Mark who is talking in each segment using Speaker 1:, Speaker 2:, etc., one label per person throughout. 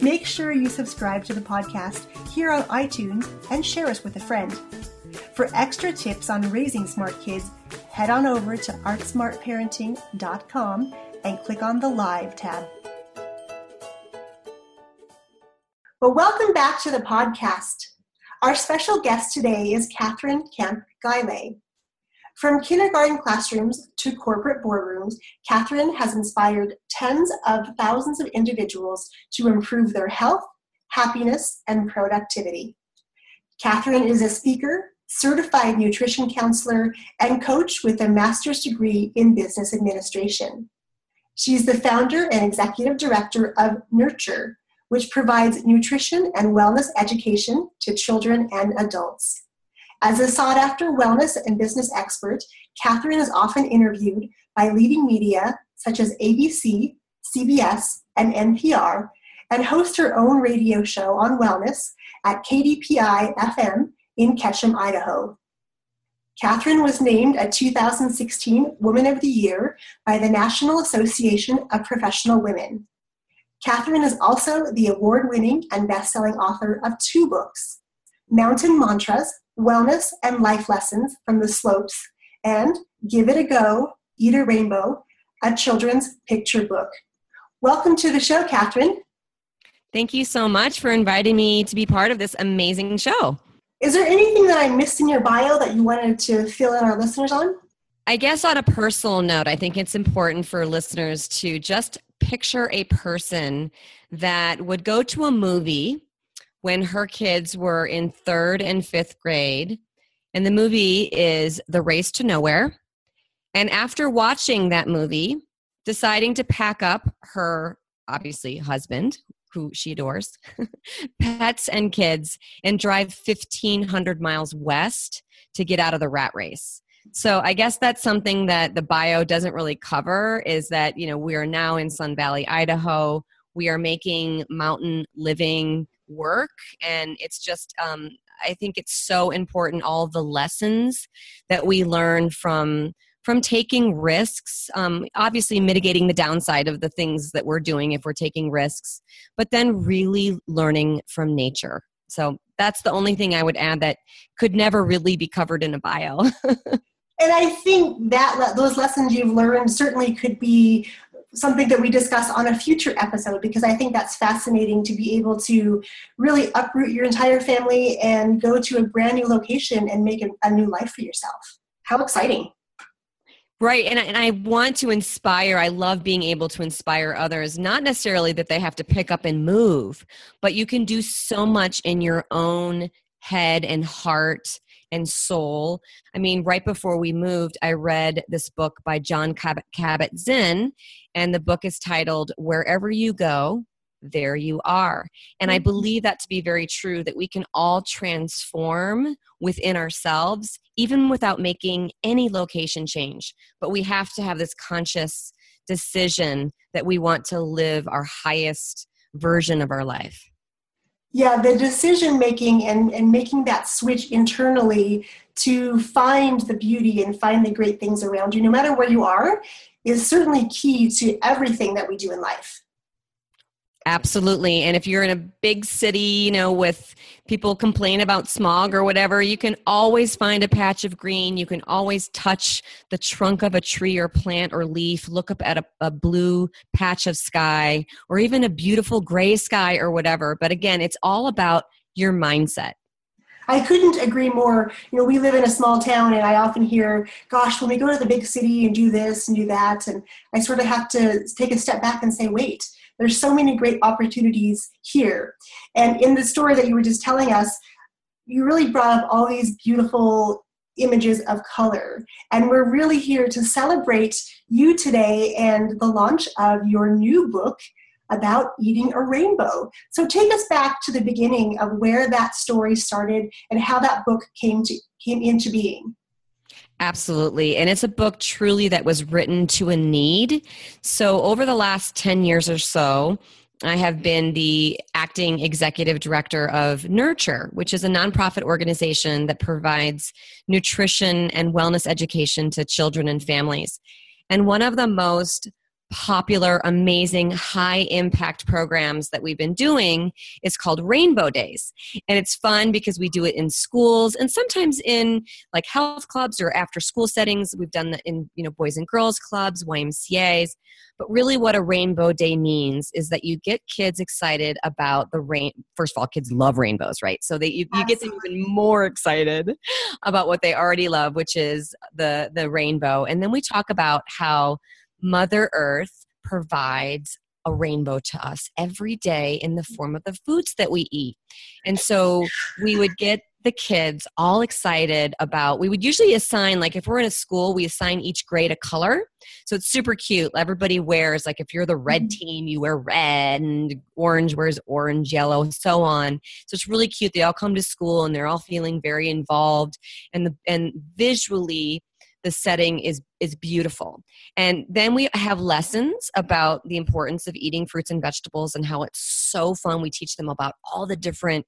Speaker 1: Make sure you subscribe to the podcast here on iTunes and share us with a friend. For extra tips on raising smart kids, head on over to artsmartparenting.com and click on the Live tab. Well, welcome back to the podcast. Our special guest today is Kathryn Kemp Guylay. From kindergarten classrooms to corporate boardrooms, Kathryn has inspired tens of thousands of individuals to improve their health, happiness, and productivity. Kathryn is a speaker, certified nutrition counselor, and coach with a master's degree in business administration. She's the founder and executive director of Nurture, which provides nutrition and wellness education to children and adults. As a sought after wellness and business expert, Kathryn is often interviewed by leading media such as ABC, CBS, and NPR, and hosts her own radio show on wellness at KDPI FM in Ketchum, Idaho. Kathryn was named a 2016 Woman of the Year by the National Association of Professional Women. Kathryn is also the award winning and best selling author of two books Mountain Mantras Wellness and Life Lessons from the Slopes, and Give It a Go, Eat a Rainbow, a children's picture book. Welcome to the show, Kathryn.
Speaker 2: Thank you so much for inviting me to be part of this amazing show.
Speaker 1: Is there anything that I missed in your bio that you wanted to fill in our listeners on?
Speaker 2: I guess on a personal note, I think it's important for listeners to just picture a person that would go to a movie when her kids were in third and fifth grade. And the movie is The Race to Nowhere. And after watching that movie, deciding to pack up her, obviously, husband, who she adores, pets and kids, and drive 1,500 miles west to get out of the rat race. So I guess that's something that the bio doesn't really cover is that, you know, we are now in Sun Valley, Idaho. We are making mountain living work and it's just um, i think it's so important all the lessons that we learn from from taking risks um, obviously mitigating the downside of the things that we're doing if we're taking risks but then really learning from nature. So that's the only thing i would add that could never really be covered in a bio.
Speaker 1: And i think that those lessons you've learned certainly could be something that we discuss on a future episode because I think that's fascinating to be able to really uproot your entire family and go to a brand new location and make a, new life for yourself. How exciting!
Speaker 2: Right. And I, and I want to inspire, I love being able to inspire others, not necessarily that they have to pick up and move, but you can do so much in your own head and heart and soul. I mean, right before we moved, I read this book by Jon Kabat-Zinn, and the book is titled Wherever You Go, there you are. And I mm-hmm. believe that to be very true that we can all transform within ourselves, even without making any location change. But we have to have this conscious decision that we want to live our highest version of our life
Speaker 1: yeah the decision making and, and making that switch internally to find the beauty and find the great things around you no matter where you are is certainly key to everything that we do in life
Speaker 2: Absolutely. And if you're in a big city, you know, with people complain about smog or whatever, you can always find a patch of green. You can always touch the trunk of a tree or plant or leaf, look up at a, a blue patch of sky or even a beautiful gray sky or whatever. But again, it's all about your mindset.
Speaker 1: I couldn't agree more. You know, we live in a small town, and I often hear, gosh, when we go to the big city and do this and do that, and I sort of have to take a step back and say, wait, there's so many great opportunities here. And in the story that you were just telling us, you really brought up all these beautiful images of color. And we're really here to celebrate you today and the launch of your new book, about eating a rainbow. So take us back to the beginning of where that story started and how that book came to came into being.
Speaker 2: Absolutely. And it's a book truly that was written to a need. So, over the last 10 years or so, I have been the acting executive director of Nurture, which is a nonprofit organization that provides nutrition and wellness education to children and families. And one of the most popular, amazing, high impact programs that we've been doing is called Rainbow Days. And it's fun because we do it in schools and sometimes in like health clubs or after school settings. We've done that in, you know, boys and girls clubs, YMCAs. But really, what a Rainbow Day means is that you get kids excited about the rain. First of all, kids love rainbows, right? So they, you, you get them even more excited about what they already love, which is the, the rainbow. And then we talk about how Mother Earth provides a rainbow to us every day in the form of the foods that we eat. And so we would get the kids all excited about we would usually assign like if we're in a school we assign each grade a color. So it's super cute. Everybody wears like if you're the red mm-hmm. team you wear red and orange wears orange yellow and so on. So it's really cute. They all come to school and they're all feeling very involved. And the and visually the setting is is beautiful. And then we have lessons about the importance of eating fruits and vegetables and how it's so fun. We teach them about all the different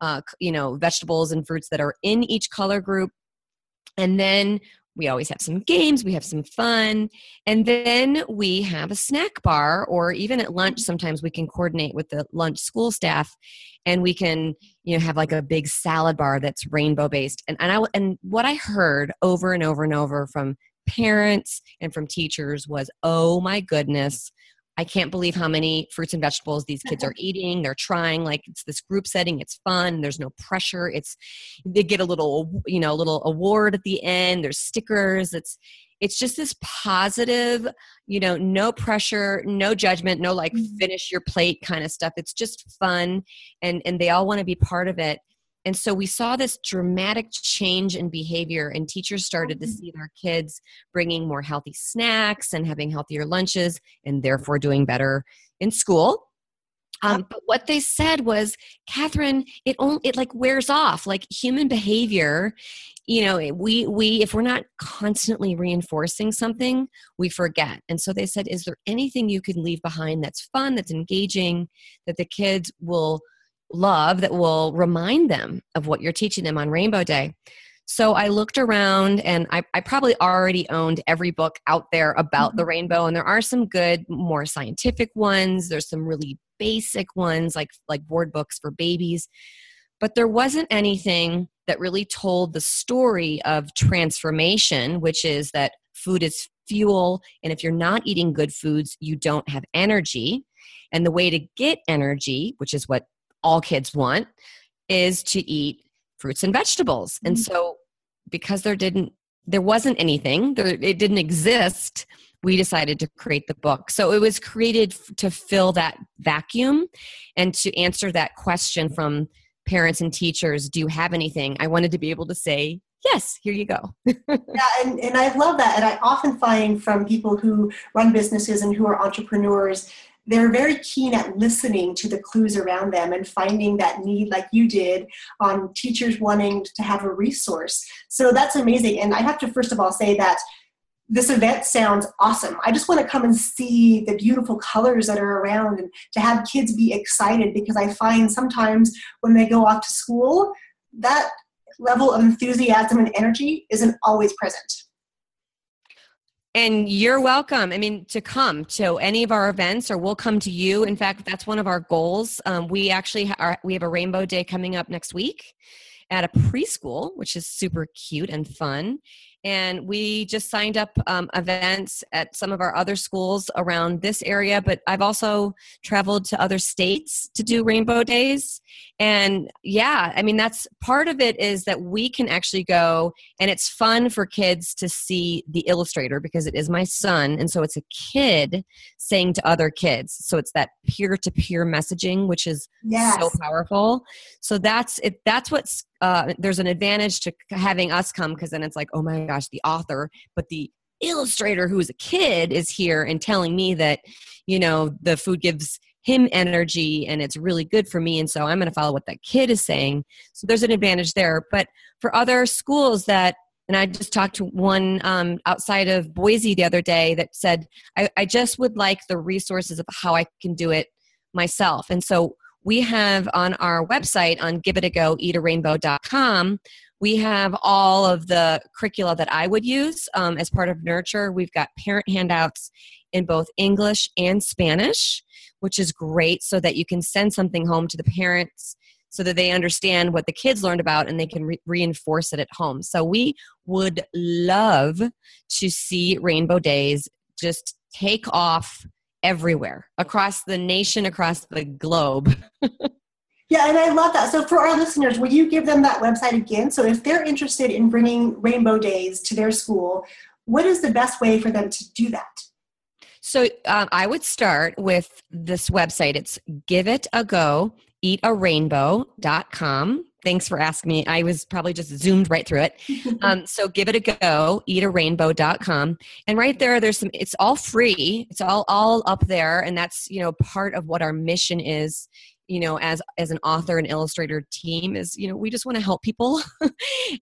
Speaker 2: uh, you know vegetables and fruits that are in each color group. And then we always have some games we have some fun and then we have a snack bar or even at lunch sometimes we can coordinate with the lunch school staff and we can you know have like a big salad bar that's rainbow based and and I and what I heard over and over and over from parents and from teachers was oh my goodness I can't believe how many fruits and vegetables these kids are eating. They're trying like it's this group setting. It's fun. There's no pressure. It's they get a little you know a little award at the end. There's stickers. It's it's just this positive, you know, no pressure, no judgment, no like mm-hmm. finish your plate kind of stuff. It's just fun and and they all want to be part of it. And so we saw this dramatic change in behavior, and teachers started to mm-hmm. see their kids bringing more healthy snacks and having healthier lunches, and therefore doing better in school. Um, but what they said was, Kathryn, it only it like wears off. Like human behavior, you know, we we if we're not constantly reinforcing something, we forget. And so they said, is there anything you could leave behind that's fun, that's engaging, that the kids will love that will remind them of what you're teaching them on Rainbow Day. So I looked around and I, I probably already owned every book out there about mm-hmm. the rainbow. And there are some good, more scientific ones. There's some really basic ones like like board books for babies. But there wasn't anything that really told the story of transformation, which is that food is fuel. And if you're not eating good foods, you don't have energy. And the way to get energy, which is what all kids want is to eat fruits and vegetables. Mm-hmm. And so because there didn't there wasn't anything, there, it didn't exist, we decided to create the book. So it was created to fill that vacuum and to answer that question from parents and teachers, do you have anything? I wanted to be able to say yes, here you go.
Speaker 1: yeah, and, and I love that. And I often find from people who run businesses and who are entrepreneurs they're very keen at listening to the clues around them and finding that need like you did on teachers wanting to have a resource so that's amazing and i have to first of all say that this event sounds awesome. I just want to come and see the beautiful colors that are around and to have kids be excited because I find sometimes when they go off to school, that level of enthusiasm and energy isn't always present.
Speaker 2: And you're welcome. I mean, to come to any of our events, or we'll come to you. In fact, that's one of our goals. Um, we actually are, we have a Rainbow Day coming up next week at a preschool, which is super cute and fun and we just signed up um, events at some of our other schools around this area but i've also traveled to other states to do rainbow days. And yeah i mean that's part of it is that we can actually go and it's fun for kids to see the illustrator because it is my son and so it's a kid saying to other kids. So it's that peer-to-peer messaging which is yes. so powerful. So that's it that's what's uh, there's an advantage to having us come because then it's like, oh my gosh, the author, but the illustrator who is a kid is here and telling me that, you know, the food gives him energy and it's really good for me and so i'm going to follow what that kid is saying. So there's an advantage there. But for other schools that and i just talked to one um, outside of boise the other day that said I, I just would like the resources of how i can do it myself. And so we have on our website on give it a go eatarainbow.com we have all of the curricula that i would use um, as part of nurture. We've got parent handouts in both english and spanish which is great so that you can send something home to the parents so that they understand what the kids learned about and they can re- reinforce it at home. So we would love to see rainbow days just take off everywhere across the nation, across the globe.
Speaker 1: yeah, and I love that. So, for our listeners, will you give them that website again? So, if they're interested in bringing Rainbow Days to their school, what is the best way for them to do that?
Speaker 2: So, um, I would start with this website. It's give it a go, eatarainbow.com thanks for asking me. I was probably just zoomed right through it. Um, so give it a go, eatarainbow.com. And right there, there's some, it's all free. It's all, all up there. And that's, you know, part of what our mission is, you know, as, as an author and illustrator team is, you know, we just want to help people.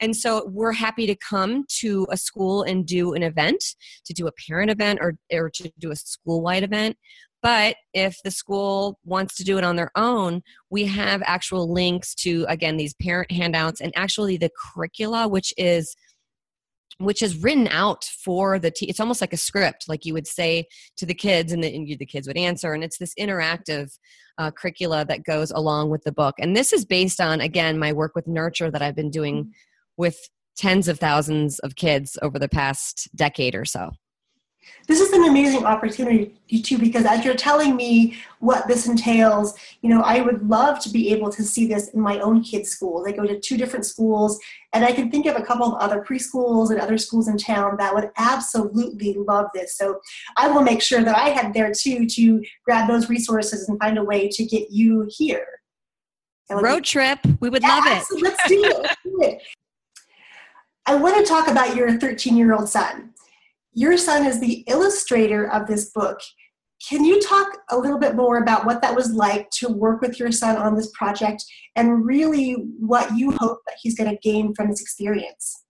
Speaker 2: and so we're happy to come to a school and do an event, to do a parent event or, or to do a school wide event. But if the school wants to do it on their own, we have actual links to, again, these parent handouts and actually the curricula, which is which is written out for the it's almost like a script like you would say to the kids and the, and you, the kids would answer. And it's this interactive uh, curricula that goes along with the book. And this is based on again my work with nurture that i've been doing mm-hmm. with tens of thousands of kids over the past decade or so
Speaker 1: this is an amazing opportunity too because as you're telling me what this entails you know i would love to be able to see this in my own kids school. They go to two different schools and i can think of a couple of other preschools and other schools in town that would absolutely love this. So i will make sure that i head there too to grab those resources and find a way to get you here.
Speaker 2: Road trip. We would love
Speaker 1: it. Let's do it, let's do it. I want to talk about your 13 year old son your son is the illustrator of this book. Can you talk a little bit more about what that was like to work with your son on this project and really what you hope that he's going to gain from this experience?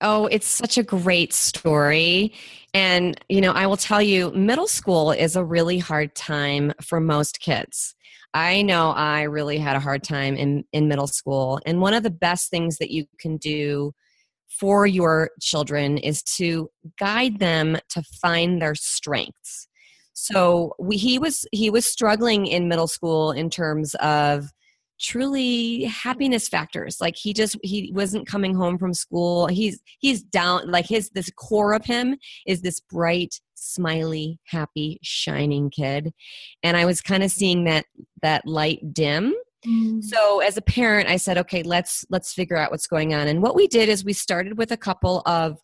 Speaker 2: Oh, it's such a great story. And, you know, I will tell you, middle school is a really hard time for most kids. I know I really had a hard time in, in middle school. And one of the best things that you can do for your children is to guide them to find their strengths. So we, he was he was struggling in middle school in terms of truly happiness factors. Like he just he wasn't coming home from school. He's he's down like his this core of him is this bright smiley happy shining kid. And i was kind of seeing that that light dim Mm. So as a parent, I said, okay, let's let's figure out what's going on. And what we did is we started with a couple of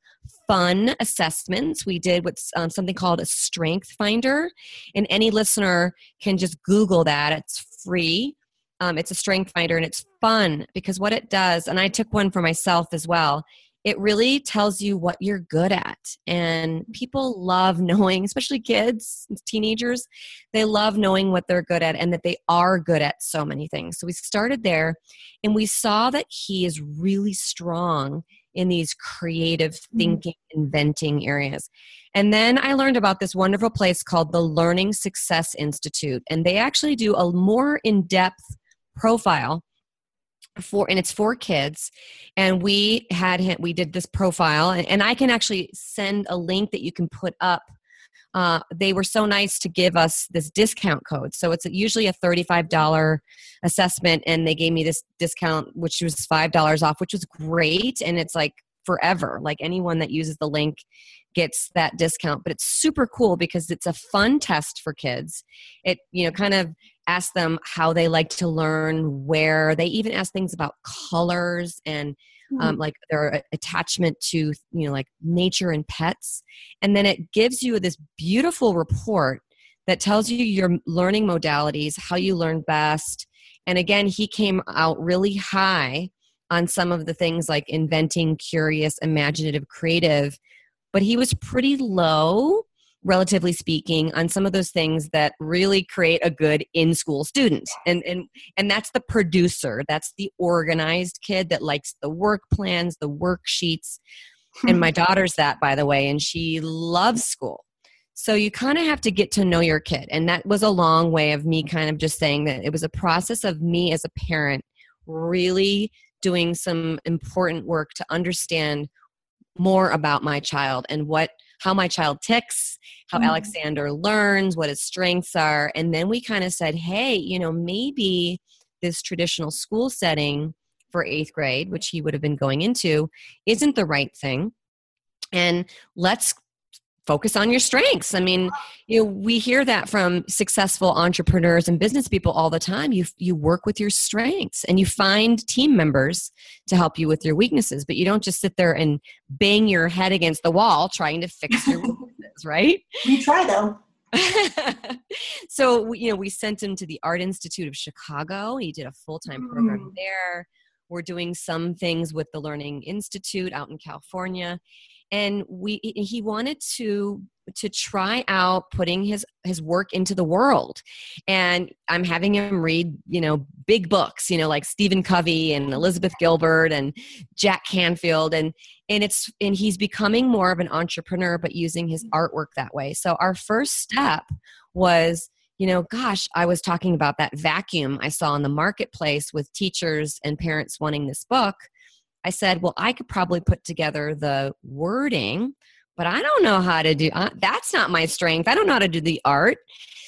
Speaker 2: fun assessments. We did what's um, something called a strength finder, and any listener can just Google that. It's free. Um, it's a strength finder and it's fun because what it does, and I took one for myself as well, it really tells you what you're good at. And people love knowing, especially kids, teenagers, they love knowing what they're good at and that they are good at so many things. So we started there and we saw that he is really strong in these creative mm-hmm. thinking, inventing areas. And then I learned about this wonderful place called the Learning Success Institute. And they actually do a more in depth profile for and it's for kids and we had him we did this profile and, and i can actually send a link that you can put up. Uh, they were so nice to give us this discount code so it's usually a $35 assessment and they gave me this discount which was $5 off which was great and it's like forever. Like anyone that uses the link gets that discount but it's super cool because it's a fun test for kids. It you know kind of ask them how they like to learn, where they even ask things about colors and um, mm-hmm. like their attachment to you know like nature and pets, and then it gives you this beautiful report that tells you your learning modalities, how you learn best. And again, he came out really high on some of the things like inventing, curious, imaginative, creative, but he was pretty low relatively speaking on some of those things that really create a good in-school student. And and and that's the producer. That's the organized kid that likes the work plans the worksheets. Hmm. And my daughter's that by the way and she loves school. So you kind of have to get to know your kid. And that was a long way of me kind of just saying that it was a process of me as a parent really doing some important work to understand more about my child and what how my child ticks, how mm-hmm. Alexander learns, what his strengths are. And then we kind of said, hey, you know, maybe this traditional school setting for eighth grade, which he would have been going into, isn't the right thing. And let's focus on your strengths. I mean, you know, we hear that from successful entrepreneurs and business people all the time. You you work with your strengths and you find team members to help you with your weaknesses, but you don't just sit there and bang your head against the wall trying to fix your weaknesses, right?
Speaker 1: We try though.
Speaker 2: so you know, we sent him to the Art Institute of Chicago. He did a full-time program mm. there. We're doing some things with the Learning Institute out in California and we he wanted to to try out putting his his work into the world. And i'm having him read you know big books you know like stephen covey and elizabeth gilbert and jack canfield. And and it's and he's becoming more of an entrepreneur but using his artwork that way. So our first step was you know gosh i was talking about that vacuum i saw in the marketplace with teachers and parents wanting this book I said, well, I could probably put together the wording, but I don't know how to do uh, that's not my strength. I don't know how to do the art.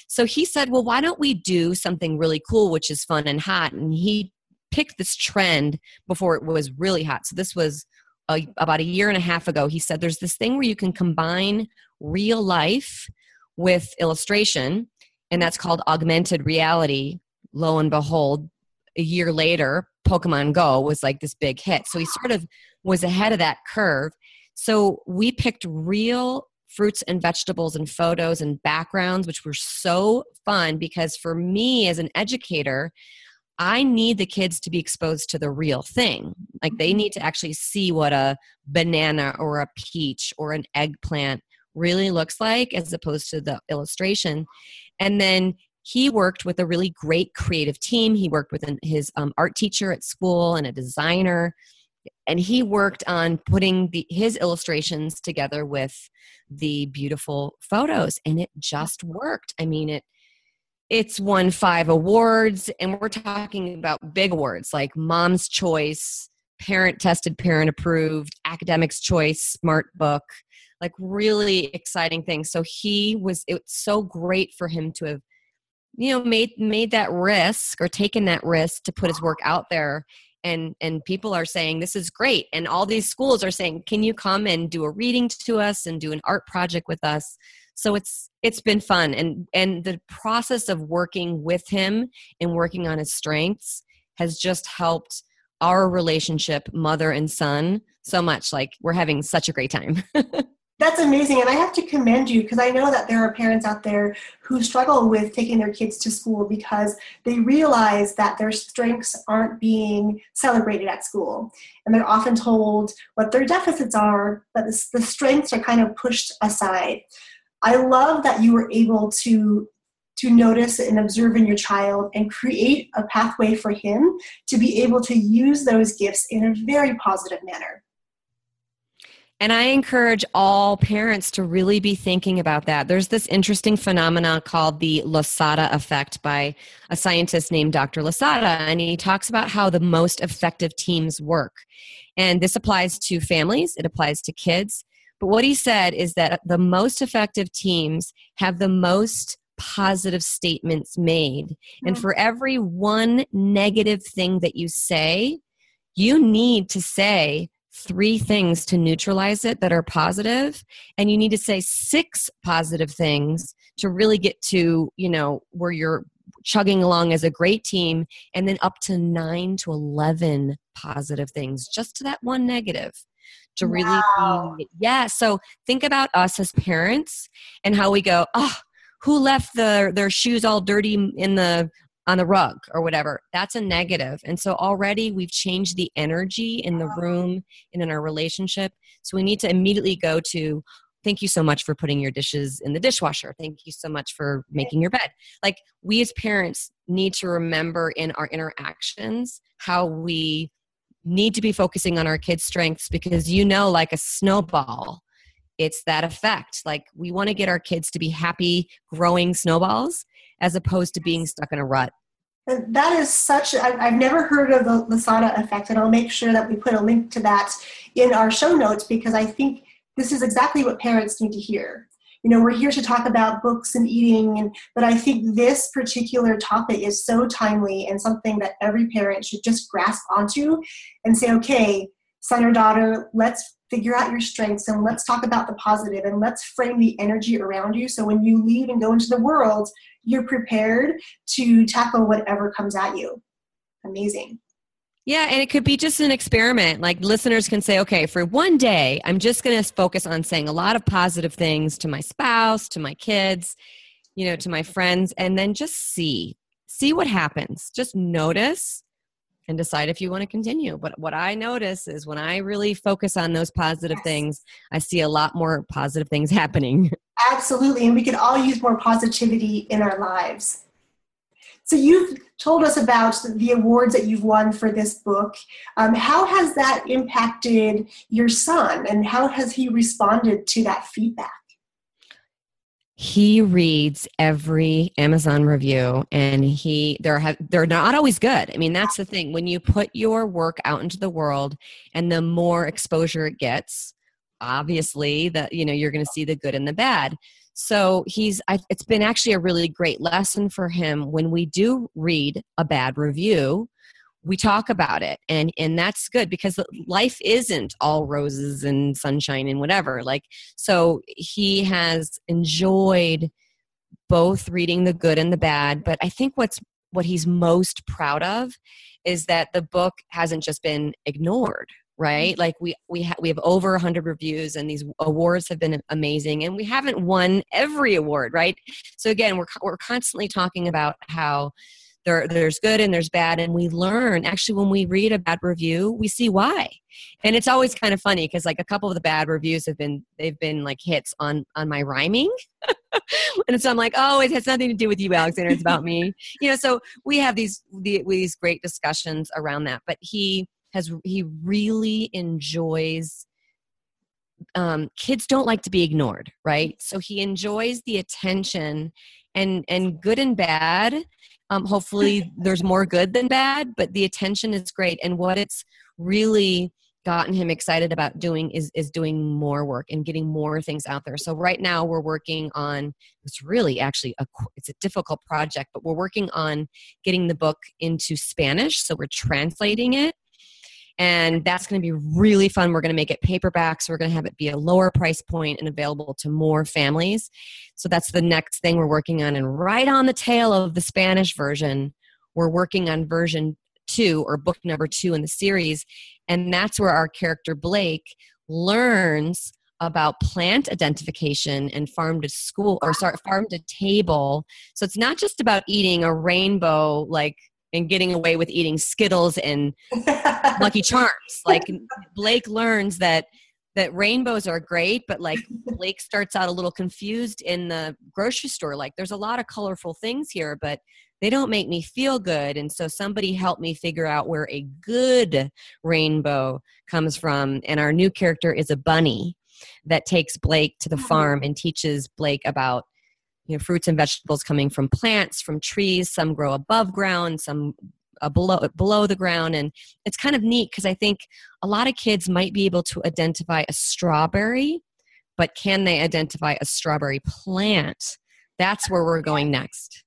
Speaker 2: So he said, well, why don't we do something really cool, which is fun and hot? And he picked this trend before it was really hot. So this was a, about a year and a half ago. He said, there's this thing where you can combine real life with illustration, and that's called augmented reality. Lo and behold, a year later, Pokemon Go was like this big hit. So he sort of was ahead of that curve. So we picked real fruits and vegetables and photos and backgrounds, which were so fun because for me as an educator, I need the kids to be exposed to the real thing. Like they mm-hmm. need to actually see what a banana or a peach or an eggplant really looks like as opposed to the illustration. And then he worked with a really great creative team. He worked with his um, art teacher at school and a designer. And he worked on putting the, his illustrations together with the beautiful photos, and it just worked. I mean, it it's won five awards, and we're talking about big awards like Mom's Choice, Parent Tested, Parent Approved, Academics Choice, Smart Book, like really exciting things. So he was. It's so great for him to have you know made made that risk or taken that risk to put his work out there. And and people are saying this is great. And all these schools are saying can you come and do a reading to us and do an art project with us? So it's it's been fun. And and the process of working with him and working on his strengths has just helped our relationship mother and son so much. Like we're having such a great time
Speaker 1: That's amazing. And I have to commend you because I know that there are parents out there who struggle with taking their kids to school because they realize that their strengths aren't being celebrated at school. And they're often told what their deficits are, but the, the strengths are kind of pushed aside. I love that you were able to to notice and observe in your child and create a pathway for him to be able to use those gifts in a very positive manner.
Speaker 2: And I encourage all parents to really be thinking about that. There's this interesting phenomenon called the Losada effect by a scientist named Dr. Losada, and he talks about how the most effective teams work. And this applies to families, it applies to kids. But what he said is that the most effective teams have the most positive statements made. And hmm. for every one negative thing that you say, you need to say, three things to neutralize it that are positive and you need to say six positive things to really get to you know where you're chugging along as a great team and then up to 9 to 11 positive things just to that one negative to really wow. be, yeah so think about us as parents and how we go oh who left the, their shoes all dirty in the on the rug or whatever that's a negative. and so already we've changed the energy in the room and in our relationship. So we need to immediately go to thank you so much for putting your dishes in the dishwasher. Thank you so much for making your bed. Like we as parents need to remember in our interactions how we need to be focusing on our kids strengths because you know like a snowball it's that effect. Like we want to get our kids to be happy growing snowballs as opposed to being stuck in a rut.
Speaker 1: That is such i've never heard of the Losada effect and i'll make sure that we put a link to that in our show notes because i think this is exactly what parents need to hear. You know we're here to talk about books and eating and but i think this particular topic is so timely and something that every parent should just grasp onto and say okay son or daughter let's figure out your strengths and let's talk about the positive and let's frame the energy around you so when you leave and go into the world you're prepared to tackle whatever comes at you amazing
Speaker 2: yeah, and it could be just an experiment. Like listeners can say, okay, for one day, I'm just going to focus on saying a lot of positive things to my spouse, to my kids, you know, to my friends, and then just see, see what happens. Just notice and decide if you want to continue. But what I notice is when I really focus on those positive yes. things, I see a lot more positive things happening.
Speaker 1: Absolutely. And we can all use more positivity in our lives. So you've told us about the awards that you've won for this book. Um, how has that impacted your son, and how has he responded to that feedback?
Speaker 2: He reads every amazon review and he they're have, they're not always good. I mean that's the thing. When you put your work out into the world and the more exposure it gets obviously that you know you're going to see the good and the bad. So he's I, it's been actually a really great lesson for him when we do read a bad review we talk about it and and that's good because life isn't all roses and sunshine and whatever like so he has enjoyed both reading the good and the bad but i think what's what he's most proud of is that the book hasn't just been ignored right mm-hmm. like we we ha- we have over 100 reviews and these awards have been amazing and we haven't won every award right so again we're we're constantly talking about how there, there's good and there's bad and we learn. Actually when we read a bad review we see why. And it's always kind of funny because like a couple of the bad reviews have been they've been like hits on on my rhyming. And so i'm like oh it has nothing to do with you alexander. It's about me. You know so we have these the, these great discussions around that but he has he really enjoys um, kids don't like to be ignored right? So he enjoys the attention and and good and bad um, hopefully there's more good than bad but the attention is great. And what it's really gotten him excited about doing is is doing more work and getting more things out there. So right now we're working on it's really actually a it's a difficult project but we're working on getting the book into spanish. So we're translating it and that's going to be really fun. We're going to make it paperback, so we're going to have it be a lower price point and available to more families. So that's the next thing we're working on. And right on the tail of the Spanish version, we're working on version two or book number two in the series. And that's where our character Blake learns about plant identification and farm to school or sorry, farm to table. So it's not just about eating a rainbow like and getting away with eating Skittles and Lucky Charms. Like Blake learns that that rainbows are great, but like Blake starts out a little confused in the grocery store. Like there's a lot of colorful things here, but they don't make me feel good. And so somebody helped me figure out where a good rainbow comes from. And our new character is a bunny that takes Blake to the farm and teaches Blake about you know fruits and vegetables coming from plants from trees. Some grow above ground some uh, below below the ground. And it's kind of neat because i think a lot of kids might be able to identify a strawberry but can they identify a strawberry plant? That's where we're going next.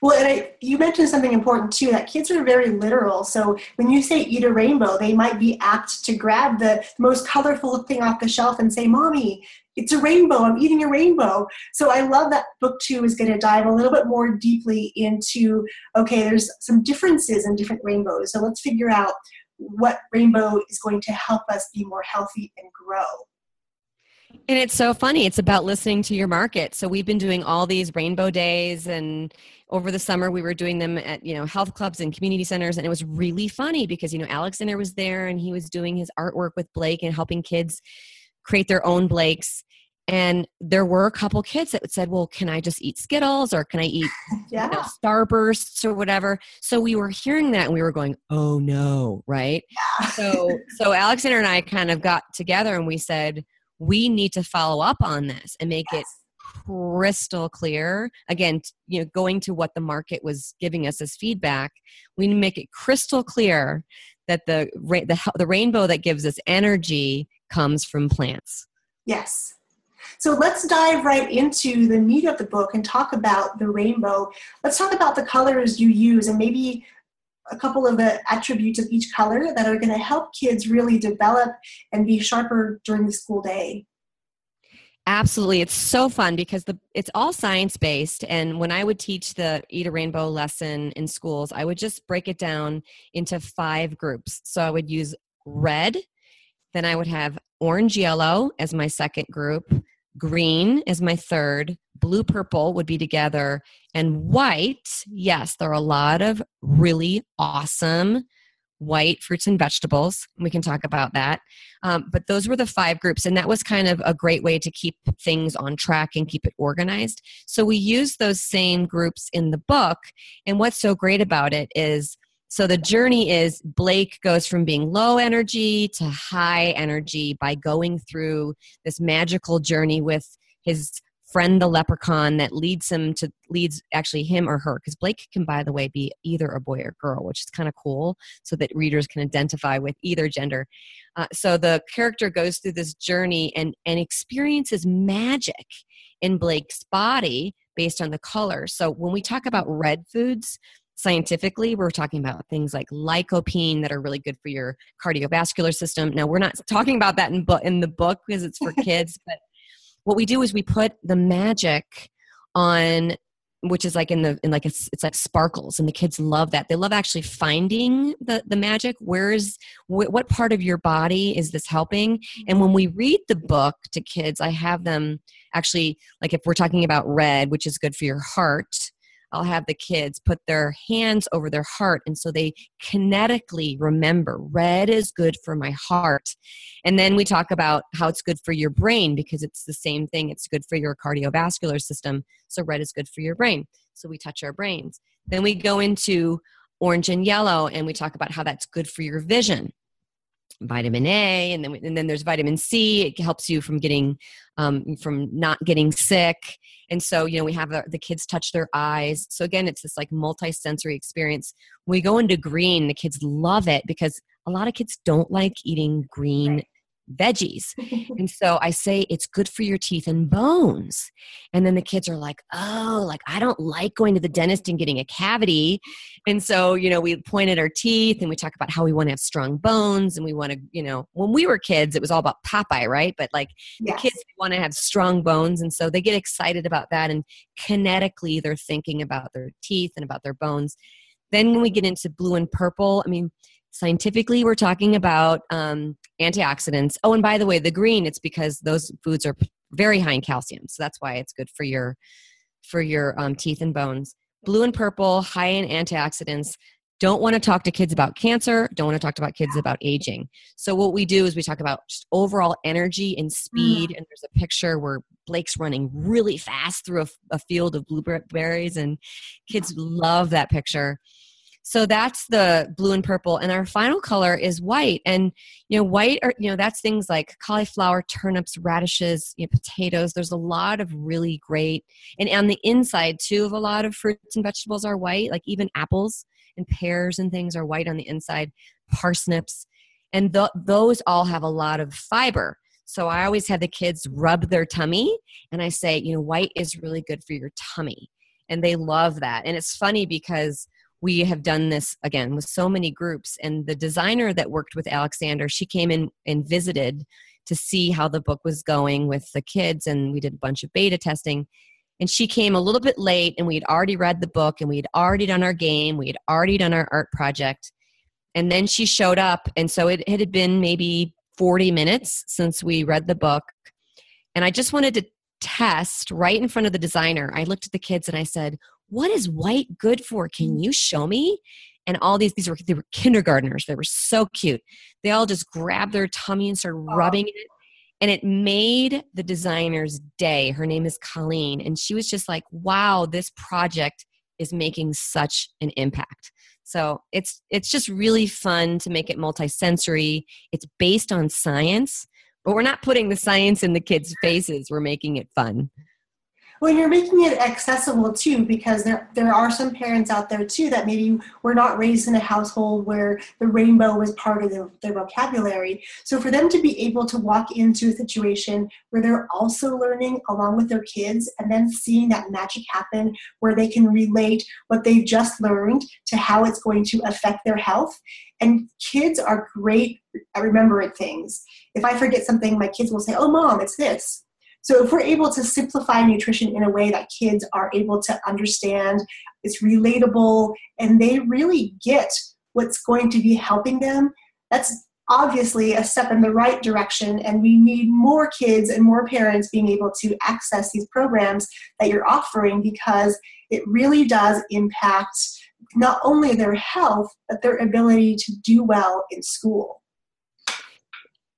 Speaker 1: Well, and I, you mentioned something important too that kids are very literal. So when you say eat a rainbow, they might be apt to grab the most colorful thing off the shelf and say, Mommy, it's a rainbow. I'm eating a rainbow. So I love that book two is going to dive a little bit more deeply into okay, there's some differences in different rainbows. So let's figure out what rainbow is going to help us be more healthy and grow.
Speaker 2: And it's so funny. It's about listening to your market. So we've been doing all these rainbow days and over the summer we were doing them at, you know, health clubs and community centers and it was really funny because, you know, Alexander was there and he was doing his artwork with Blake and helping kids create their own Blakes. And there were a couple kids that said, Well, can I just eat Skittles or can I eat
Speaker 1: yeah.
Speaker 2: you know, Starbursts or whatever? So we were hearing that and we were going, Oh no, right?
Speaker 1: Yeah.
Speaker 2: so so Alexander and I kind of got together and we said, We need to follow up on this and make
Speaker 1: yes.
Speaker 2: it crystal clear again you know going to what the market was giving us as feedback we need to make it crystal clear that the the, the rainbow that gives us energy comes from plants.
Speaker 1: Yes. So let's dive right into the meat of the book and talk about the rainbow. Let's talk about the colors you use and maybe a couple of the attributes of each color that are going to help kids really develop and be sharper during the school day.
Speaker 2: Absolutely. It's so fun because the it's all science based and when I would teach the Eat a Rainbow lesson in schools, I would just break it down into five groups. So I would use red, then I would have orange yellow as my second group, green as my third, blue purple would be together, and white. Yes, there are a lot of really awesome white fruits and vegetables. We can talk about that. Um, but those were the five groups, and that was kind of a great way to keep things on track and keep it organized. So we use those same groups in the book. And what's so great about it is so the journey is Blake goes from being low energy to high energy by going through this magical journey with his friend the leprechaun that leads him to leads actually him or her because blake can by the way be either a boy or girl which is kind of cool so that readers can identify with either gender. Uh, so the character goes through this journey and and experiences magic in blake's body based on the color. So when we talk about red foods scientifically we're talking about things like lycopene that are really good for your cardiovascular system. Now we're not talking about that in, bu- in the book because it's for kids but what we do is we put the magic on which is like in the in like it's, it's like sparkles and the kids love that. They love actually finding the the magic. Where's wh- what part of your body is this helping? And when we mm-hmm. read the book to kids i have them actually like if we're talking about red which is good for your heart I'll have the kids put their hands over their heart. And so they kinetically remember red is good for my heart. And then we talk about how it's good for your brain because it's the same thing. It's good for your cardiovascular system. So red is good for your brain. So we touch our brains. Then we go into orange and yellow and we talk about how that's good for your vision vitamin A, and then and then there's vitamin C. It helps you from getting um, from not getting sick. And so you know we have the, the kids touch their eyes. So again, it's this like multi-sensory experience. When we go into green, the kids love it because a lot of kids don't like eating green right veggies. and so I say it's good for your teeth and bones. And then the kids are like, oh, like I don't like going to the dentist and getting a cavity. And so, you know, we point at our teeth and we talk about how we want to have strong bones and we want to, you know, when we were kids, it was all about Popeye, right? But like yes. the kids want to have strong bones. And so they get excited about that. And kinetically, they're thinking about their teeth and about their bones. Then when we get into blue and purple, I mean, scientifically we're talking about um, antioxidants. Oh and by the way the green it's because those foods are very high in calcium so that's why it's good for your for your um, teeth and bones. Blue and purple high in antioxidants. Don't want to talk to kids about cancer don't want to talk about kids about aging. So what we do is we talk about just overall energy and speed mm. and there's a picture where blake's running really fast through a, a field of blueberries and kids love that picture so that's the blue and purple. And our final color is white. And, you know, white are, you know, that's things like cauliflower, turnips, radishes, you know, potatoes. There's a lot of really great, and on the inside too of a lot of fruits and vegetables are white, like even apples and pears and things are white on the inside, parsnips. And th- those all have a lot of fiber. So I always have the kids rub their tummy and I say, you know, white is really good for your tummy. And they love that. And it's funny because we have done this again with so many groups. And the designer that worked with alexander she came in and visited to see how the book was going with the kids and we did a bunch of beta testing. And she came a little bit late and we had already read the book and we had already done our game we had already done our art project. And then she showed up and so it, it had been maybe 40 minutes since we read the book. And i just wanted to test right in front of the designer. I looked at the kids and i said what is white good for? Can mm. you show me? And all these, these were, they were kindergartners. They were so cute. They all just grabbed their tummy and started rubbing it. and it made the designer's day. Her name is Colleen, and she was just like, "Wow, this project is making such an impact." So it's it's just really fun to make it multisensory. It's based on science, but we're not putting the science in the kids' faces. We're making it fun
Speaker 1: when you're making it accessible too because there there are some parents out there too that maybe were not raised in a household where the rainbow was part of their, their vocabulary. So for them to be able to walk into a situation where they're also learning along with their kids and then seeing that magic happen where they can relate what they've just learned to how it's going to affect their health. And kids are great at remembering things. If i forget something my kids will say oh mom it's this so if we're able to simplify nutrition in a way that kids are able to understand, it's relatable, and they really get what's going to be helping them, that's obviously a step in the right direction and we need more kids and more parents being able to access these programs that you're offering because it really does impact not only their health but their ability to do well in school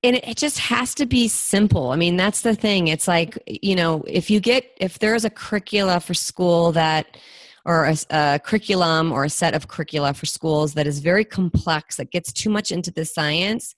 Speaker 2: and it just has to be simple. I mean that's the thing. It's like you know if you get if there's a curricula for school that or a, a, curriculum or a set of curricula for schools that is very complex that gets too much into the science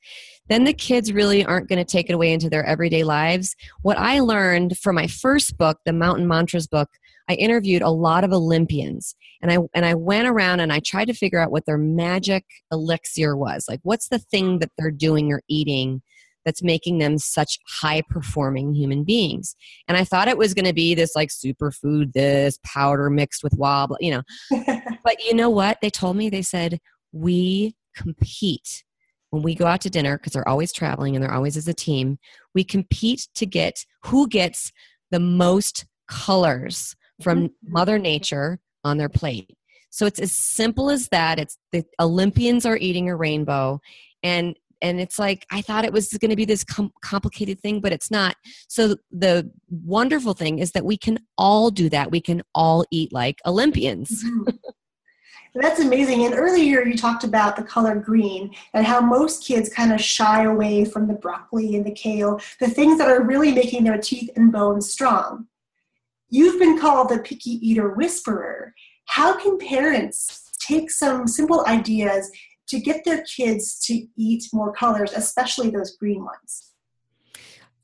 Speaker 2: then the kids really aren't going to take it away into their everyday lives. What i learned from my first book the mountain mantras book i interviewed a lot of olympians. And i and i went around and i tried to figure out what their magic elixir was. Like what's the thing that they're doing or eating that's making them such high performing human beings. And I thought it was going to be this like superfood, this powder mixed with wobble, you know. but you know what? They told me, they said, we compete when we go out to dinner because they're always traveling and they're always as a team. We compete to get who gets the most colors from mm-hmm. Mother Nature on their plate. So it's as simple as that. It's the Olympians are eating a rainbow, and and it's like i thought it was going to be this com- complicated thing but it's not so the wonderful thing is that we can all do that we can all eat like olympians mm-hmm.
Speaker 1: That's amazing. And earlier you talked about the color green and how most kids kind of shy away from the broccoli and the kale, the things that are really making their teeth and bones strong. You've been called the picky eater whisperer. How can parents take some simple ideas to get their kids to eat more colors, especially those green ones.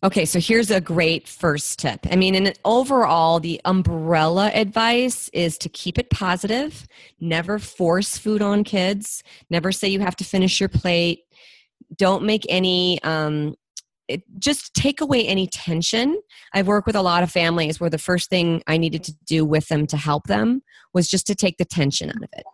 Speaker 2: Okay, so here's a great first tip. I mean, in overall, the umbrella advice is to keep it positive, never force food on kids, never say you have to finish your plate, don't make any um, it, just take away any tension. I've worked with a lot of families where the first thing I needed to do with them to help them was just to take the tension out of it.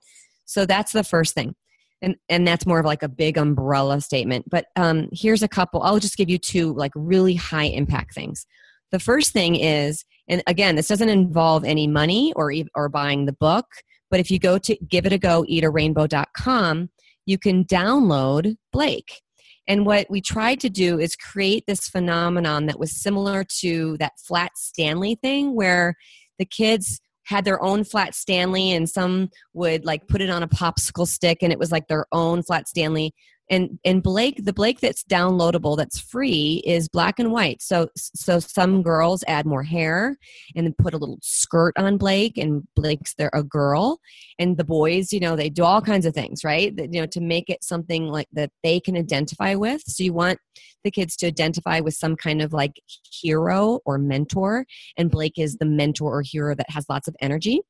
Speaker 2: So that's the first thing and and that's more of like a big umbrella statement but um, here's a couple i'll just give you two like really high impact things. The first thing is and again this doesn't involve any money or or buying the book but if you go to give it a go eatarainbow.com you can download blake. And what we tried to do is create this phenomenon that was similar to that flat stanley thing where the kids had their own flat Stanley, and some would like put it on a popsicle stick, and it was like their own flat Stanley and and blake the blake that's downloadable that's free is black and white. So so some girls add more hair and put a little skirt on blake and blake's they're a girl. And the boys you know they do all kinds of things right? You know to make it something like that they can identify with. So you want the kids to identify with some kind of like hero or mentor. And blake is the mentor or hero that has lots of energy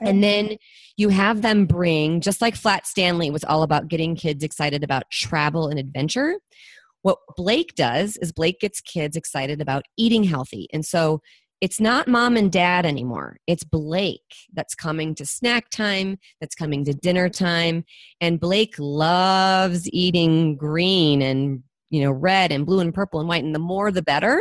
Speaker 2: And then you have them bring, just like Flat Stanley was all about getting kids excited about travel and adventure. What Blake does is Blake gets kids excited about eating healthy. And so it's not mom and dad anymore. It's Blake that's coming to snack time, that's coming to dinner time. And Blake loves eating green and, you know, red and blue and purple and white. And the more the better.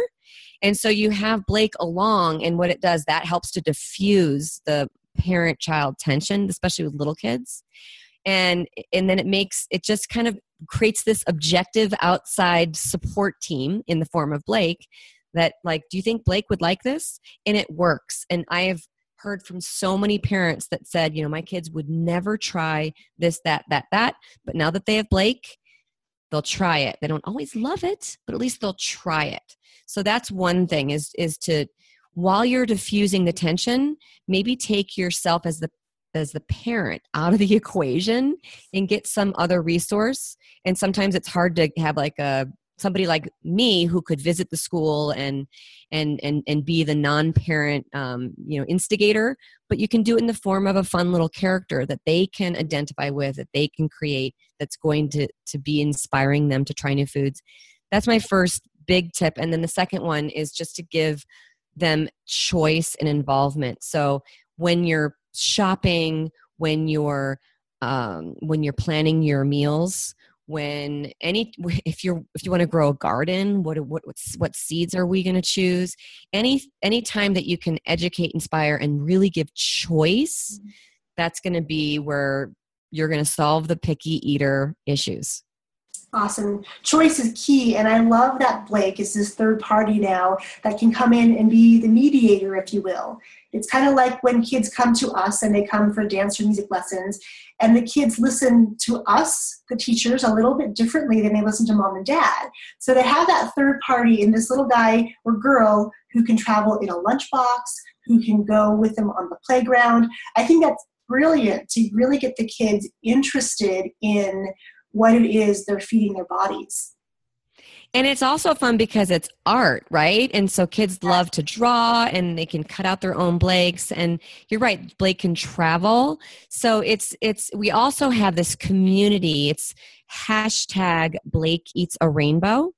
Speaker 2: And so you have Blake along, and what it does, that helps to diffuse the parent child tension especially with little kids. And and then it makes it just kind of creates this objective outside support team in the form of blake that like do you think blake would like this? And it works. And i have heard from so many parents that said you know my kids would never try this that that that but now that they have blake they'll try it. They don't always love it but at least they'll try it. So that's one thing is is to while you're diffusing the tension maybe take yourself as the as the parent out of the equation and get some other resource. And sometimes it's hard to have like a somebody like me who could visit the school and and and and be the non-parent um, you know instigator but you can do it in the form of a fun little character that they can identify with that they can create that's going to to be inspiring them to try new foods. That's my first big tip. And then the second one is just to give them choice and involvement. So when you're shopping when you're um, when you're planning your meals when any if you're if you want to grow a garden what what what seeds are we going to choose? Any any time that you can educate inspire and really give choice mm-hmm. that's going to be where you're going to solve the picky eater issues
Speaker 1: Awesome. Choice is key. And I love that Blake is this third party now that can come in and be the mediator, if you will. It's kind of like when kids come to us and they come for dance or music lessons, and the kids listen to us, the teachers, a little bit differently than they listen to mom and dad. So they have that third party in this little guy or girl who can travel in a lunchbox, who can go with them on the playground. I think that's brilliant to really get the kids interested in what it is they're feeding their bodies.
Speaker 2: And it's also fun because it's art, right? And so kids love to draw and they can cut out their own Blakes. And you're right, Blake can travel. So it's it's we also have this community. It's hashtag Blake eats a rainbow.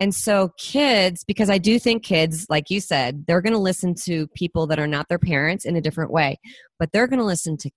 Speaker 2: And so kids, because I do think kids, like you said, they're going to listen to people that are not their parents in a different way, but they're going to listen to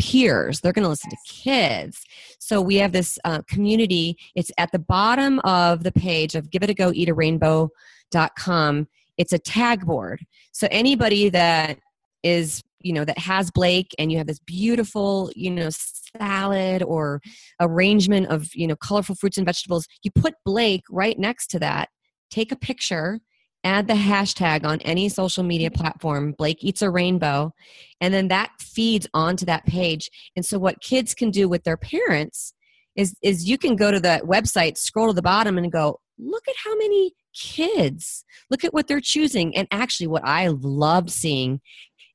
Speaker 2: peers. They're going to listen to kids. So we have this uh, community. It's at the bottom of the page of give it a go eat a rainbow.com it's a tag board. So anybody that is you know that has blake and you have this beautiful you know salad or arrangement of you know colorful fruits and vegetables you put blake right next to that. Take a picture add the hashtag on any social media platform blake eats a rainbow and then that feeds onto that page. And so what kids can do with their parents is is you can go to the website scroll to the bottom and go look at how many kids. Look at what they're choosing. And actually what i love seeing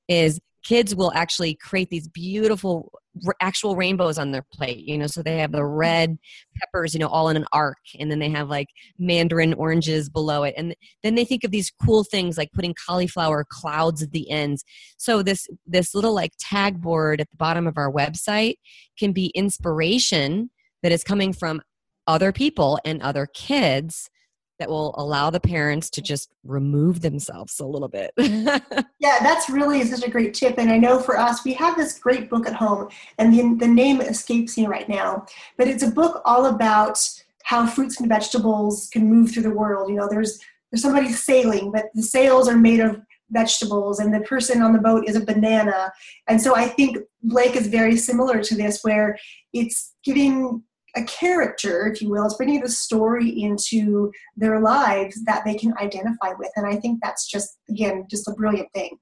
Speaker 2: is kids will actually create these beautiful actual rainbows on their plate you know so they have the red peppers you know all in an arc and then they have like mandarin oranges below it and then they think of these cool things like putting cauliflower clouds at the ends. So this this little like tag board at the bottom of our website can be inspiration that is coming from other people and other kids that will allow the parents to just remove themselves a little bit.
Speaker 1: yeah, that's really such a great tip. And I know for us, we have this great book at home, and the, the name escapes me right now, but it's a book all about how fruits and vegetables can move through the world. You know, there's there's somebody sailing, but the sails are made of vegetables and the person on the boat is a banana. And so I think Blake is very similar to this where it's giving a character, if you will. It's bringing the story into their lives that they can identify with. And I think that's just, again, just a brilliant thing.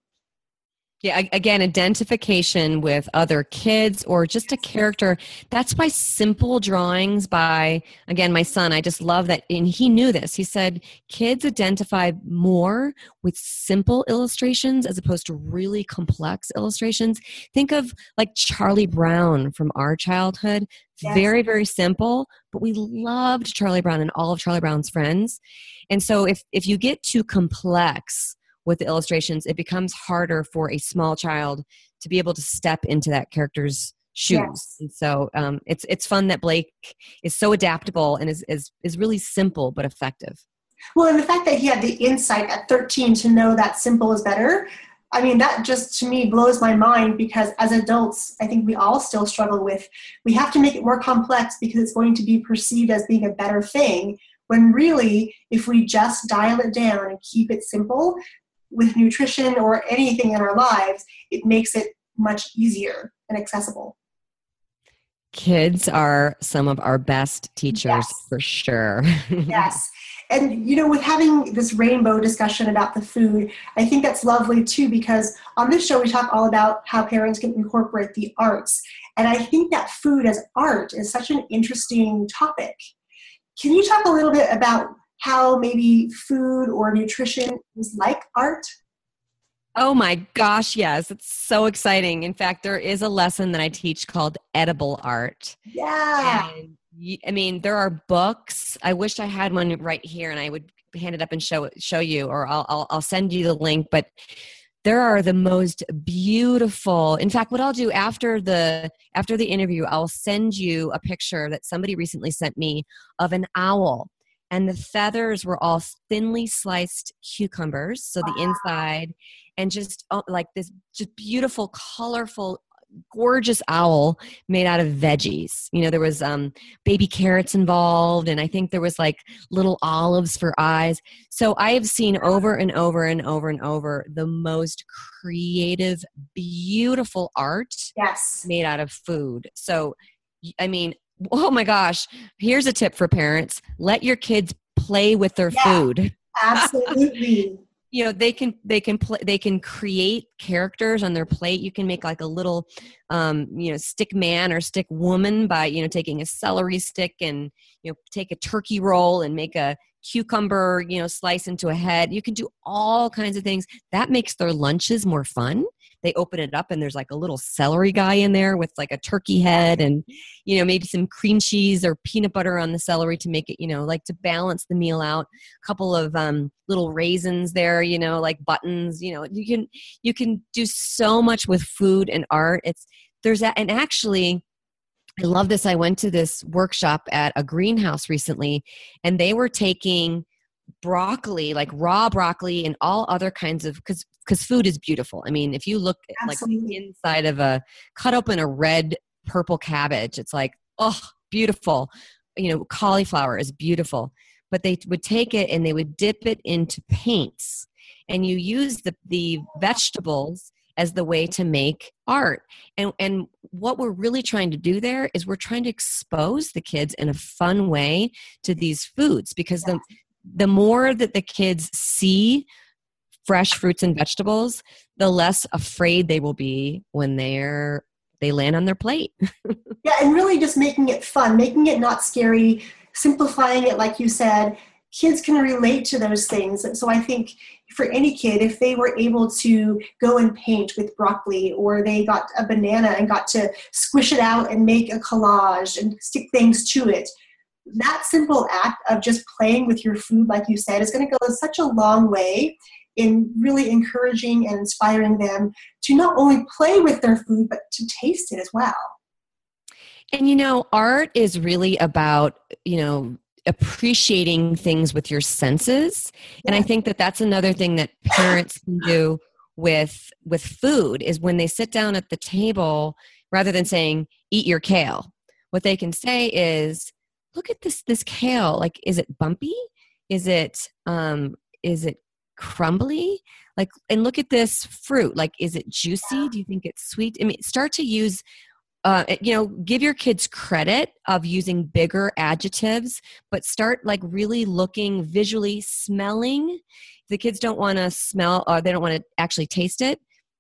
Speaker 2: Yeah, again, identification with other kids or just a character. That's why simple drawings by, again, my son, I just love that. And he knew this. He said kids identify more with simple illustrations as opposed to really complex illustrations. Think of like Charlie Brown from our childhood. Yes. Very, very simple, but we loved Charlie Brown and all of Charlie Brown's friends. And so if, if you get too complex, with the illustrations, it becomes harder for a small child to be able to step into that character's shoes. Yes. And so um, it's it's fun that Blake is so adaptable and is, is is really simple but effective.
Speaker 1: Well, and the fact that he had the insight at 13 to know that simple is better, I mean, that just to me blows my mind because as adults, I think we all still struggle with we have to make it more complex because it's going to be perceived as being a better thing. When really, if we just dial it down and keep it simple, with nutrition or anything in our lives, it makes it much easier and accessible.
Speaker 2: Kids are some of our best teachers yes. for sure.
Speaker 1: yes. And you know, with having this rainbow discussion about the food, I think that's lovely too because on this show we talk all about how parents can incorporate the arts. And I think that food as art is such an interesting topic can you talk a little bit about how maybe food or nutrition is like art?
Speaker 2: Oh my gosh, yes. It's so exciting. In fact, there is a lesson that I teach called edible art.
Speaker 1: Yeah.
Speaker 2: And I mean, there are books. I wish I had one right here and I would hand it up and show show you or I'll I'll, I'll send you the link, but there are the most beautiful in fact what i'll do after the after the interview i'll send you a picture that somebody recently sent me of an owl and the feathers were all thinly sliced cucumbers so the inside and just oh, like this just beautiful colorful gorgeous owl made out of veggies. You know, there was um, baby carrots involved, and I think there was like little olives for eyes. So I have seen over and over and over and over the most creative, beautiful art
Speaker 1: yes.
Speaker 2: made out of food. So, I mean, oh my gosh, here's a tip for parents let your kids play with their yeah, food.
Speaker 1: Absolutely
Speaker 2: you know they can they can play they can create characters on their plate. You can make like a little um you know stick man or stick woman by you know taking a celery stick and you know take a turkey roll and make a cucumber you know slice into a head. You can do all kinds of things. That makes their lunches more fun. They open it up and there's like a little celery guy in there with like a turkey head and you know maybe some cream cheese or peanut butter on the celery to make it you know like to balance the meal out. A couple of um, little raisins there you know like buttons you know. You can you can do so much with food and art. It's there's that and actually I love this. I went to this workshop at a greenhouse recently, and they were taking broccoli, like raw broccoli, and all other kinds of because because food is beautiful. I mean, if you look at like inside of a cut open a red purple cabbage, it's like, oh, beautiful. You know, cauliflower is beautiful. But they would take it and they would dip it into paints. And you use the, the vegetables as the way to make art. And and what we're really trying to do there is we're trying to expose the kids in a fun way to these foods because the the more that the kids see fresh fruits and vegetables, the less afraid they will be when they're they land on their plate.
Speaker 1: yeah, and really just making it fun, making it not scary, simplifying it like you said. Kids can relate to those things. And So I think for any kid, if they were able to go and paint with broccoli or they got a banana and got to squish it out and make a collage and stick things to it, that simple act of just playing with your food, like you said, is going to go such a long way in really encouraging and inspiring them to not only play with their food, but to taste it as well.
Speaker 2: And you know, art is really about, you know, appreciating things with your senses. And I think that that's another thing that parents can do with with food is when they sit down at the table rather than saying eat your kale. What they can say is look at this this kale like is it bumpy? Is it um is it crumbly like and look at this fruit like is it juicy do you think it's sweet i mean start to use uh, you know give your kids credit of using bigger adjectives but start like really looking visually smelling. The kids don't want to smell or they don't want to actually taste it.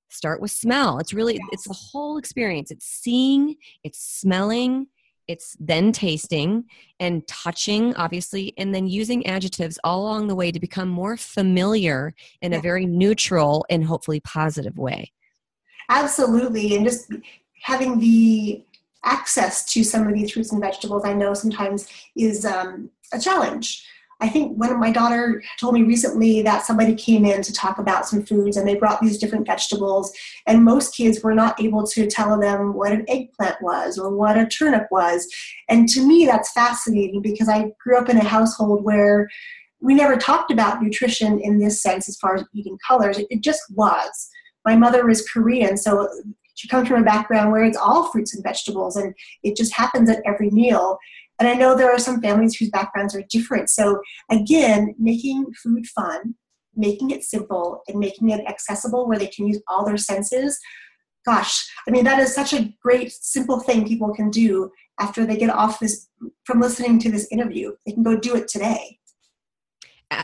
Speaker 2: Start with smell. It's really it's the whole experience. It's seeing it's smelling it's then tasting and touching obviously and then using adjectives all along the way to become more familiar in a very neutral and hopefully positive way.
Speaker 1: Absolutely and just having the access to some of these fruits and vegetables i know sometimes is um, a challenge I think of my daughter told me recently that somebody came in to talk about some foods and they brought these different vegetables and most kids were not able to tell them what an eggplant was or what a turnip was. And to me that's fascinating because I grew up in a household where we never talked about nutrition in this sense as far as eating colors. It, just was. My mother was Korean, so she comes from a background where it's all fruits and vegetables and it just happens at every meal. And I know there are some families whose backgrounds are different. So, again, making food fun, making it simple, and making it accessible where they can use all their senses. Gosh, I mean, that is such a great, simple thing people can do after they get off this from listening to this interview. They can go do it today.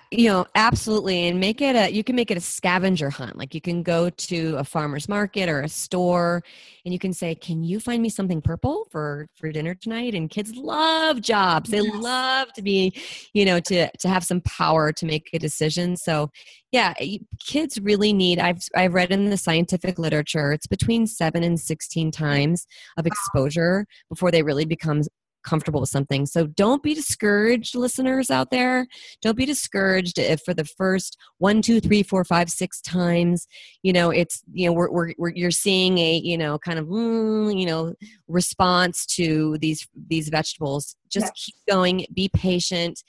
Speaker 2: You know absolutely and make it a you can make it a scavenger hunt like you can go to a farmer's market or a store and you can say can you find me something purple for for dinner tonight and kids love jobs they yes. love to be you know to to have some power to make a decision so yeah kids really need i've i've read in the scientific literature it's between 7 and 16 times of exposure before they really become comfortable with something. So don't be discouraged, listeners out there. Don't be discouraged if for the first one, two, three, four, five, six times, you know, it's, you know, we're, we're, we're you're seeing a, you know, kind of, mm, you know, response to these, these vegetables. Just yes. keep going, be patient,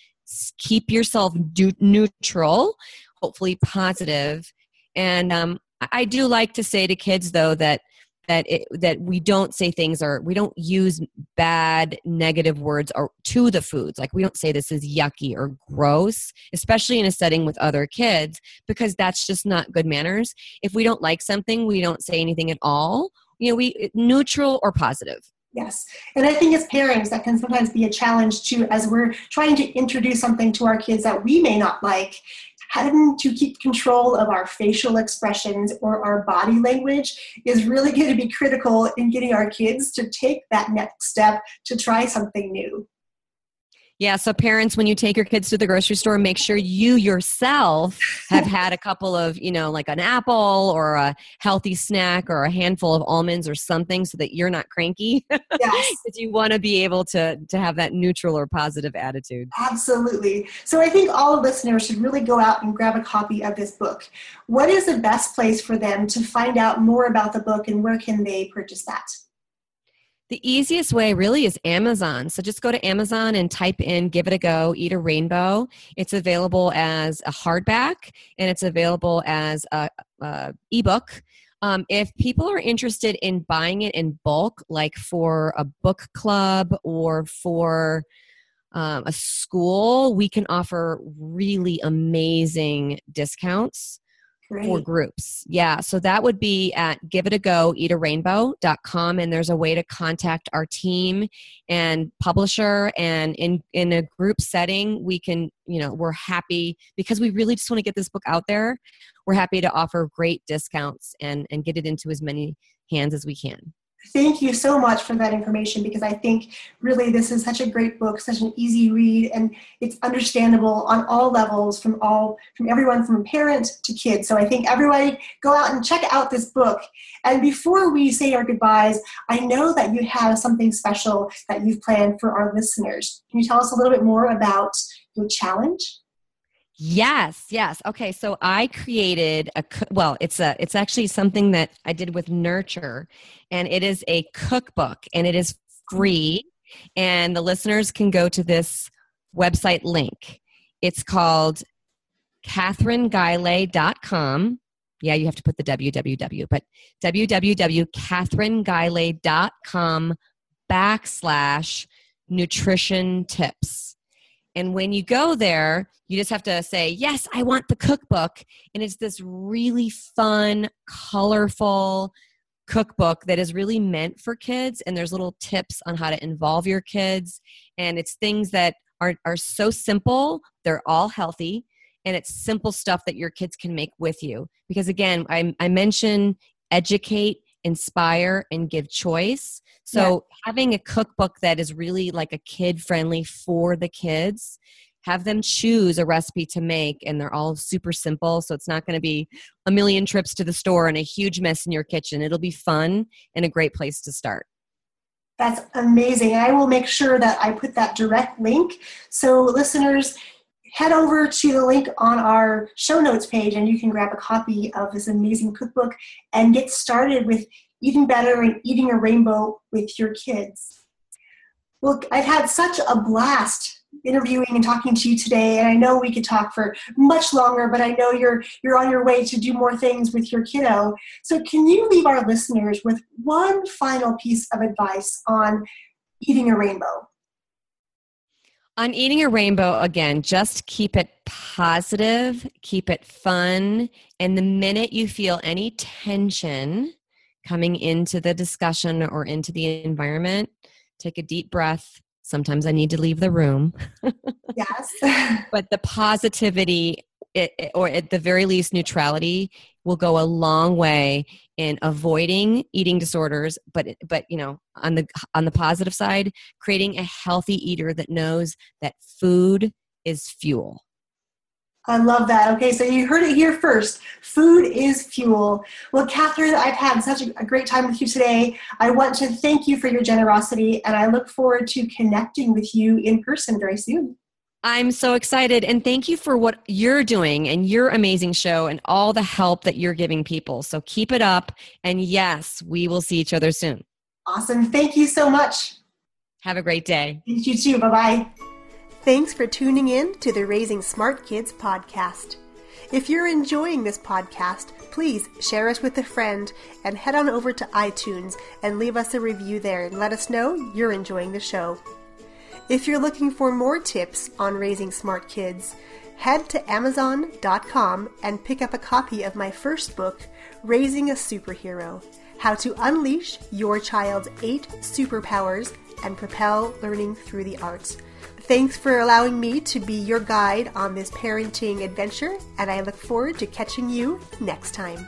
Speaker 2: keep yourself do, neutral, hopefully positive. And um, I do like to say to kids though that that it, that we don't say things or we don't use bad negative words or to the foods. Like we don't say this is yucky or gross especially in a setting with other kids because that's just not good manners. If we don't like something we don't say anything at all. You know we neutral or positive.
Speaker 1: Yes. And I think as parents, that can sometimes be a challenge too, as we're trying to introduce something to our kids that we may not like having to keep control of our facial expressions or our body language is really going to be critical in getting our kids to take that next step to try something new.
Speaker 2: Yeah, so parents, when you take your kids to the grocery store, make sure you yourself have had a couple of, you know, like an apple or a healthy snack or a handful of almonds or something so that you're not cranky. Yes. You want to be able to, to have that neutral or positive attitude.
Speaker 1: Absolutely. So I think all listeners should really go out and grab a copy of this book. What is the best place for them to find out more about the book and where can they purchase that?
Speaker 2: The easiest way really is Amazon. So just go to Amazon and type in Give It a Go, Eat a Rainbow. It's available as a hardback and it's available as a, a ebook. Um, if people are interested in buying it in bulk, like for a book club or for um, a school, we can offer really amazing discounts. Great. for groups. Yeah. So that would be at give it a go, eat a rainbow.com. And there's a way to contact our team and publisher. And in, in a group setting, we can, you know, we're happy because we really just want to get this book out there. We're happy to offer great discounts and, and get it into as many hands as we can
Speaker 1: thank you so much for that information because I think really this is such a great book, such an easy read, and it's understandable on all levels from all from everyone from parent to kids. So I think everybody go out and check out this book. And before we say our goodbyes, I know that you have something special that you've planned for our listeners. Can you tell us a little bit more about your challenge?
Speaker 2: Yes, yes. Okay, so I created a well, it's a it's actually something that I did with Nurture and it is a cookbook and it is free and the listeners can go to this website link. It's called kathrynguylay.com. Yeah, you have to put the www, but www.kathrynguylay.com backslash nutrition tips. And when you go there, you just have to say, Yes, I want the cookbook. And it's this really fun, colorful cookbook that is really meant for kids. And there's little tips on how to involve your kids. And it's things that are, are so simple, they're all healthy. And it's simple stuff that your kids can make with you. Because again, I, I mentioned educate, inspire, and give choice. So yeah. having a cookbook that is really like a kid friendly for the kids have them choose a recipe to make and they're all super simple so it's not going to be a million trips to the store and a huge mess in your kitchen it'll be fun and a great place to start
Speaker 1: that's amazing i will make sure that i put that direct link so listeners head over to the link on our show notes page and you can grab a copy of this amazing cookbook and get started with eating better and eating a rainbow with your kids. Look, I've had such a blast interviewing and talking to you today, and I know we could talk for much longer, but I know you're you're on your way to do more things with your kiddo. So can you leave our listeners with one final piece of advice on eating a rainbow?
Speaker 2: On eating a rainbow, again, just keep it positive, keep it fun, and the minute you feel any tension, coming into the discussion or into the environment, take a deep breath, Sometimes I need to leave the room.
Speaker 1: yes.
Speaker 2: but the positivity, it, or at the very least, neutrality will go a long way in avoiding eating disorders but but you know on the on the positive side creating a healthy eater that knows that food is fuel
Speaker 1: I love that. Okay, so you heard it here first. Food is fuel. Well, Kathryn, I've had such a great time with you today. I want to thank you for your generosity, and I look forward to connecting with you in person very soon.
Speaker 2: I'm so excited and thank you for what you're doing and your amazing show and all the help that you're giving people. So keep it up. And yes, we will see each other soon.
Speaker 1: Awesome. Thank you so much.
Speaker 2: Have a great day.
Speaker 1: Thank You too. Bye bye. Thanks for tuning in to the Raising Smart Kids podcast. If you're enjoying this podcast, please share us with a friend and head on over to iTunes and leave us a review there and let us know you're enjoying the show. If you're looking for more tips on raising smart kids, head to Amazon.com and pick up a copy of my first book, Raising a Superhero How to Unleash Your Child's Eight Superpowers and Propel Learning Through the Arts. Thanks for allowing me to be your guide on this parenting adventure, and I look forward to catching you next time.